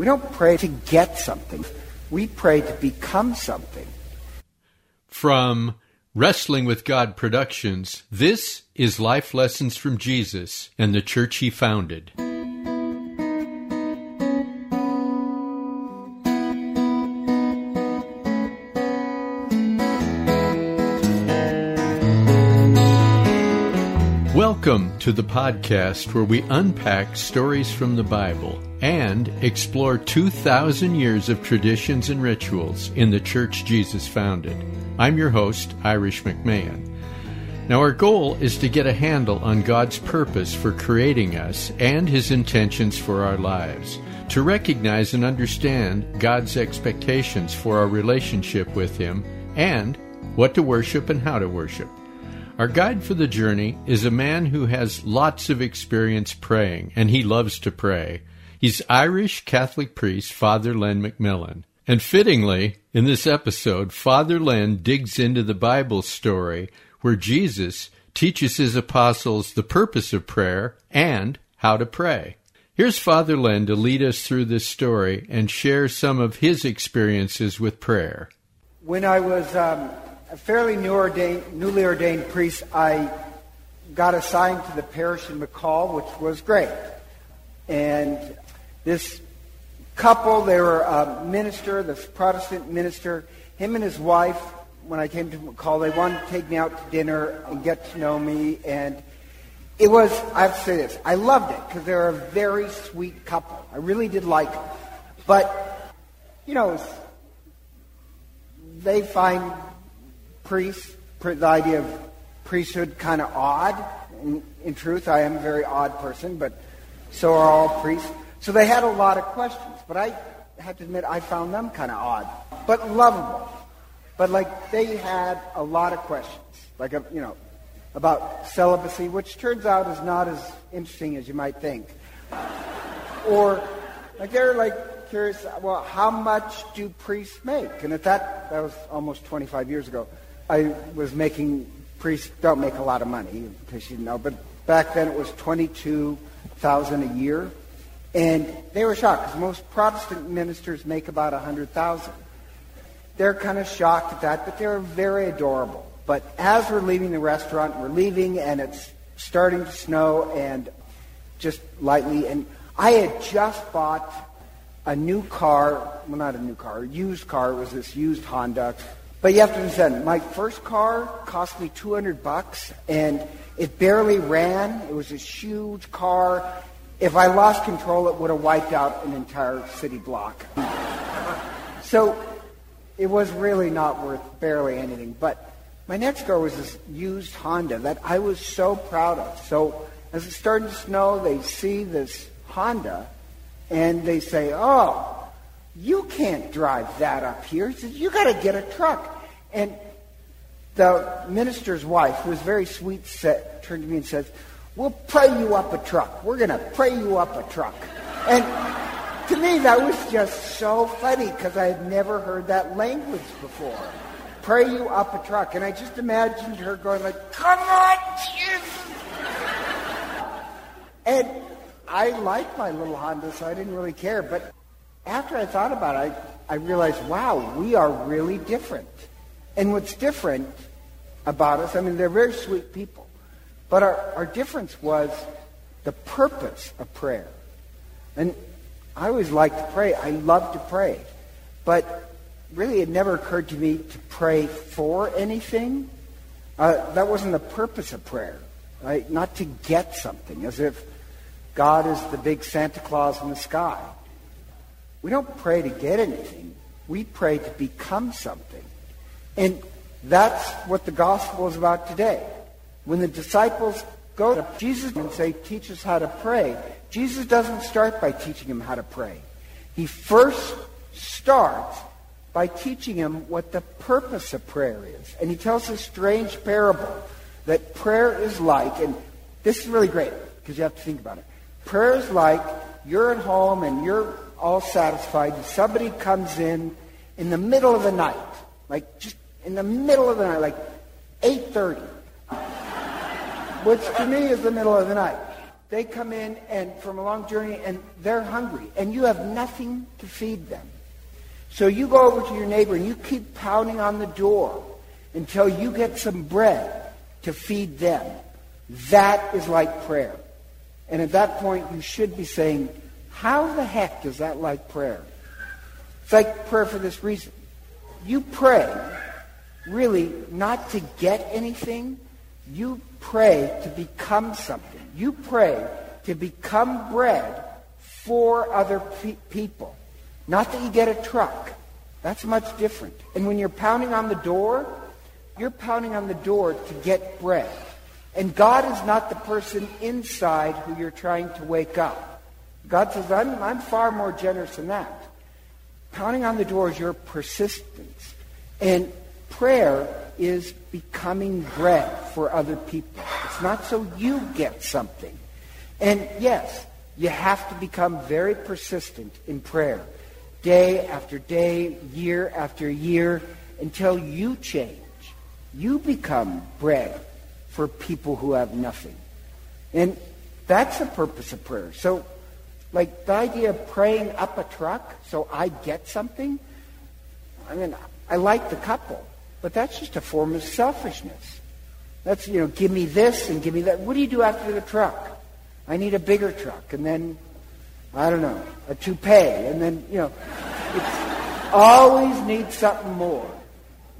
We don't pray to get something. We pray to become something. From Wrestling with God Productions, this is Life Lessons from Jesus and the church he founded. To the podcast where we unpack stories from the Bible and explore 2,000 years of traditions and rituals in the church Jesus founded. I'm your host, Irish McMahon. Now, our goal is to get a handle on God's purpose for creating us and His intentions for our lives, to recognize and understand God's expectations for our relationship with Him, and what to worship and how to worship. Our guide for the journey is a man who has lots of experience praying, and he loves to pray. He's Irish Catholic priest Father Len McMillan. And fittingly, in this episode, Father Len digs into the Bible story where Jesus teaches his apostles the purpose of prayer and how to pray. Here's Father Len to lead us through this story and share some of his experiences with prayer. When I was um, a fairly new ordained, newly ordained priest, I got assigned to the parish in McCall, which was great. And this couple, they were a minister, this Protestant minister, him and his wife, when I came to McCall, they wanted to take me out to dinner and get to know me. And it was, I have to say this, I loved it because they're a very sweet couple. I really did like them. But, you know, they find priests, the idea of priesthood kind of odd. In, in truth, I am a very odd person, but so are all priests. So they had a lot of questions, but I have to admit I found them kind of odd, but lovable. But like they had a lot of questions, like a, you know, about celibacy, which turns out is not as interesting as you might think. Or like they're like curious, well, how much do priests make? And at that, that was almost 25 years ago. I was making priests don't make a lot of money, in case you know, but back then it was twenty-two thousand a year, and they were shocked because most Protestant ministers make about a hundred thousand. They're kind of shocked at that, but they're very adorable. But as we're leaving the restaurant, we're leaving, and it's starting to snow, and just lightly, and I had just bought a new car, well, not a new car, a used car. It was this used Honda but you have to understand, my first car cost me 200 bucks, and it barely ran. It was a huge car. If I lost control, it would have wiped out an entire city block. so it was really not worth barely anything. But my next car was this used Honda that I was so proud of. So as it started to snow, they see this Honda, and they say, "Oh, you can't drive that up here. He says, You got to get a truck. And the minister's wife, who was very sweet, said, turned to me and says, We'll pray you up a truck. We're going to pray you up a truck. And to me, that was just so funny because I had never heard that language before. Pray you up a truck. And I just imagined her going like, Come on, Jesus! and I liked my little Honda, so I didn't really care. But after I thought about it, I, I realized, wow, we are really different. And what's different about us, I mean, they're very sweet people, but our, our difference was the purpose of prayer. And I always liked to pray. I love to pray. But really, it never occurred to me to pray for anything. Uh, that wasn't the purpose of prayer, right? Not to get something, as if God is the big Santa Claus in the sky. We don't pray to get anything. We pray to become something. And that's what the gospel is about today. When the disciples go to Jesus and say, teach us how to pray, Jesus doesn't start by teaching them how to pray. He first starts by teaching them what the purpose of prayer is. And he tells a strange parable that prayer is like, and this is really great because you have to think about it. Prayer is like you're at home and you're all satisfied. Somebody comes in in the middle of the night, like just in the middle of the night, like 8.30, which to me is the middle of the night. they come in and from a long journey and they're hungry and you have nothing to feed them. So you go over to your neighbor and you keep pounding on the door until you get some bread to feed them. That is like prayer. And at that point, you should be saying, how the heck is that like prayer? It's like prayer for this reason. You pray, really, not to get anything. You pray to become something. You pray to become bread for other pe- people. Not that you get a truck. That's much different. And when you're pounding on the door, you're pounding on the door to get bread. And God is not the person inside who you're trying to wake up. God says, I'm, I'm far more generous than that. Pounding on the door is your persistence. And prayer is becoming bread for other people. It's not so you get something. And yes, you have to become very persistent in prayer, day after day, year after year, until you change. You become bread for people who have nothing. And that's the purpose of prayer. So, like the idea of praying up a truck so I get something, I mean, I like the couple, but that's just a form of selfishness. That's, you know, give me this and give me that. What do you do after the truck? I need a bigger truck. And then, I don't know, a toupee. And then, you know, it's always need something more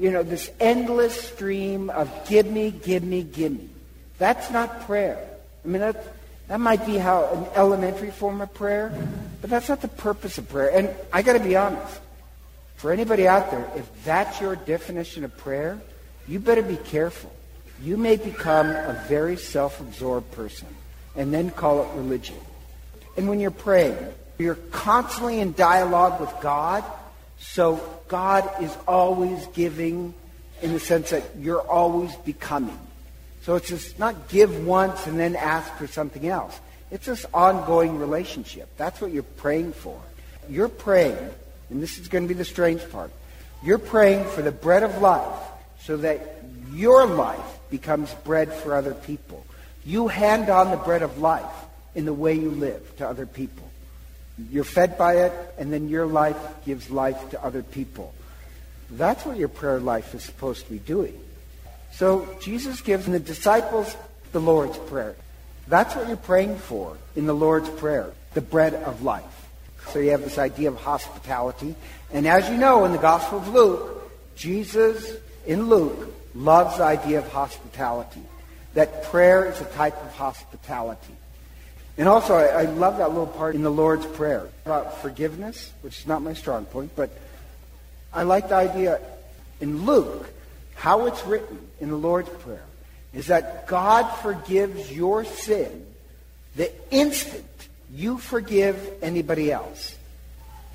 you know, this endless stream of give me, give me, give me. That's not prayer. I mean, that, that might be how an elementary form of prayer, but that's not the purpose of prayer. And I got to be honest. For anybody out there, if that's your definition of prayer, you better be careful. You may become a very self-absorbed person and then call it religion. And when you're praying, you're constantly in dialogue with God so God is always giving in the sense that you're always becoming. So it's just not give once and then ask for something else. It's this ongoing relationship. That's what you're praying for. You're praying, and this is going to be the strange part. You're praying for the bread of life so that your life becomes bread for other people. You hand on the bread of life in the way you live to other people. You're fed by it, and then your life gives life to other people. That's what your prayer life is supposed to be doing. So Jesus gives the disciples the Lord's Prayer. That's what you're praying for in the Lord's Prayer, the bread of life. So you have this idea of hospitality. And as you know, in the Gospel of Luke, Jesus in Luke loves the idea of hospitality. That prayer is a type of hospitality. And also, I, I, love that little part in the Lord's Prayer about forgiveness, which is not my strong point, but I like the idea in Luke, how it's written in the Lord's Prayer, is that God forgives your sin the instant you forgive anybody else.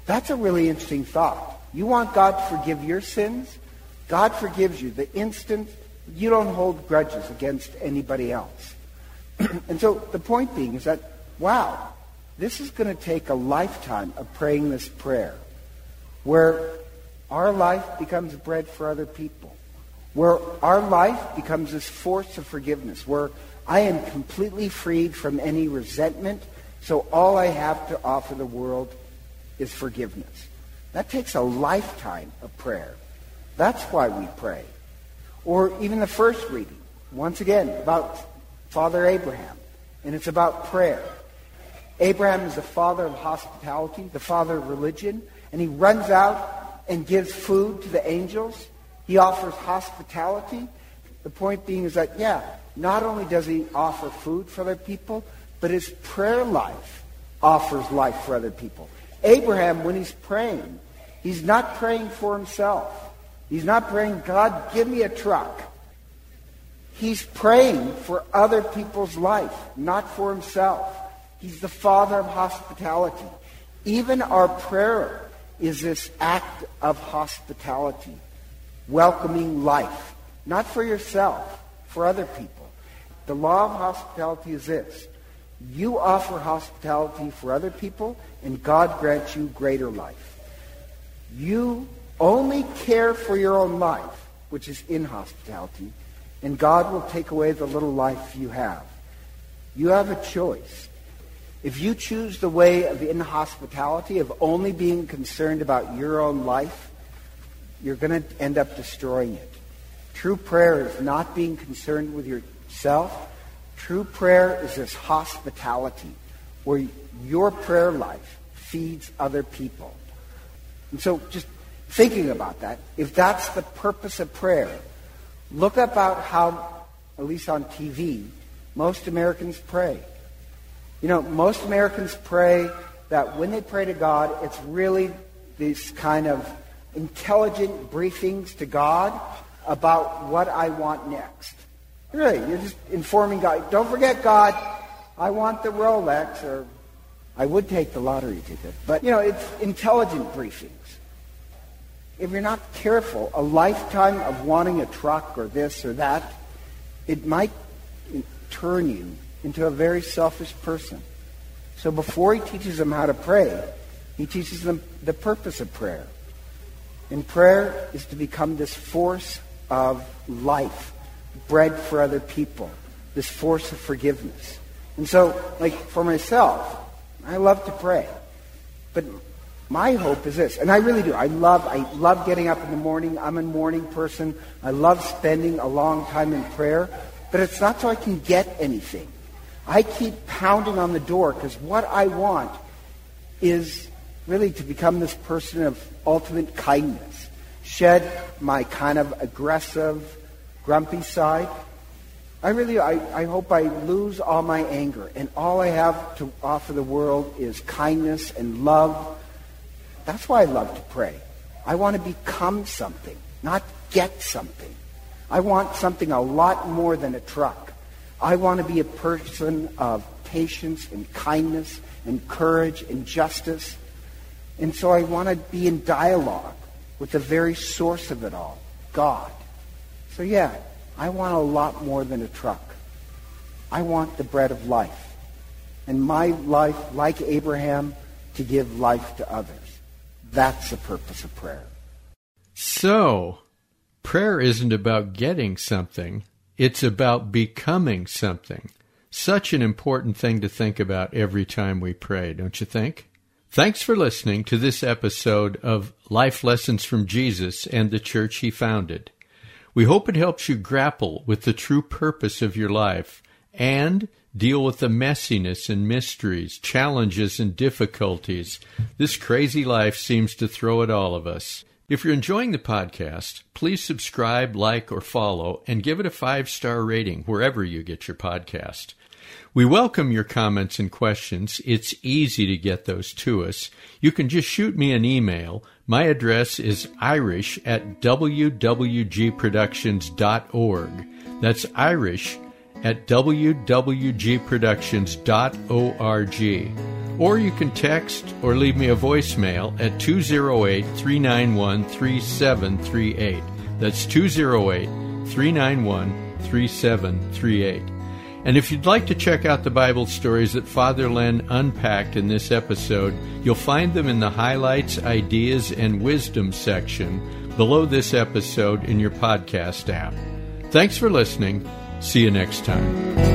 That's a really interesting thought. You want God to forgive your sins? God forgives you the instant you don't hold grudges against anybody else. and so the point being is that wow, this is going to take a lifetime of praying this prayer where our life becomes bread for other people, where our life becomes this force of forgiveness, where I am completely freed from any resentment, so all I have to offer the world is forgiveness. That takes a lifetime of prayer. That's why we pray. Or even the first reading, once again, about Father Abraham, and it's about prayer. Abraham is the father of hospitality, the father of religion, and he runs out and gives food to the angels. He offers hospitality. The point being is that, yeah, not only does he offer food for other people, but his prayer life offers life for other people. Abraham, when he's praying, he's not praying for himself. He's not praying, God, give me a truck. He's praying for other people's life, not for himself. He's the father of hospitality. Even our prayer is this act of hospitality, welcoming life, not for yourself, for other people. The law of hospitality is this. You offer hospitality for other people, and God grants you greater life. You only care for your own life, which is in hospitality, and God will take away the little life you have. You have a choice. If you choose the way of inhospitality, of only being concerned about your own life, you're going to end up destroying it. True prayer is not being concerned with yourself. True prayer is this hospitality where your prayer life feeds other people. And so just thinking about that, if that's the purpose of prayer, look about how, at least on TV, most Americans pray. You know, most Americans pray that when they pray to God, it's really these kind of intelligent briefings to God about what I want next. Really, you're just informing God. Don't forget, God, I want the Rolex, or I would take the lottery ticket. But, you know, it's intelligent briefings. If you're not careful, a lifetime of wanting a truck or this or that, it might turn you into a very selfish person. So before he teaches them how to pray, he teaches them the purpose of prayer. And prayer is to become this force of life, bread for other people, this force of forgiveness. And so, like for myself, I love to pray. But my hope is this, and I really do. I love I love getting up in the morning. I'm a morning person. I love spending a long time in prayer, but it's not so I can get anything. I keep pounding on the door because what I want is really to become this person of ultimate kindness, shed my kind of aggressive, grumpy side. I really, I, I hope I lose all my anger and all I have to offer the world is kindness and love. That's why I love to pray. I want to become something, not get something. I want something a lot more than a truck. I want to be a person of patience and kindness and courage and justice. And so I want to be in dialogue with the very source of it all, God. So yeah, I want a lot more than a truck. I want the bread of life. And my life, like Abraham, to give life to others. That's the purpose of prayer. So, prayer isn't about getting something. It's about becoming something. Such an important thing to think about every time we pray, don't you think? Thanks for listening to this episode of Life Lessons from Jesus and the Church He Founded. We hope it helps you grapple with the true purpose of your life and deal with the messiness and mysteries, challenges and difficulties this crazy life seems to throw at all of us. If you're enjoying the podcast, please subscribe, like, or follow, and give it a five star rating wherever you get your podcast. We welcome your comments and questions. It's easy to get those to us. You can just shoot me an email. My address is irish at wwgproductions.org. That's irish at wwgproductions.org or you can text or leave me a voicemail at 208 391 3738. That's 208 391 3738. And if you'd like to check out the Bible stories that Father Len unpacked in this episode, you'll find them in the Highlights, Ideas, and Wisdom section below this episode in your podcast app. Thanks for listening. See you next time.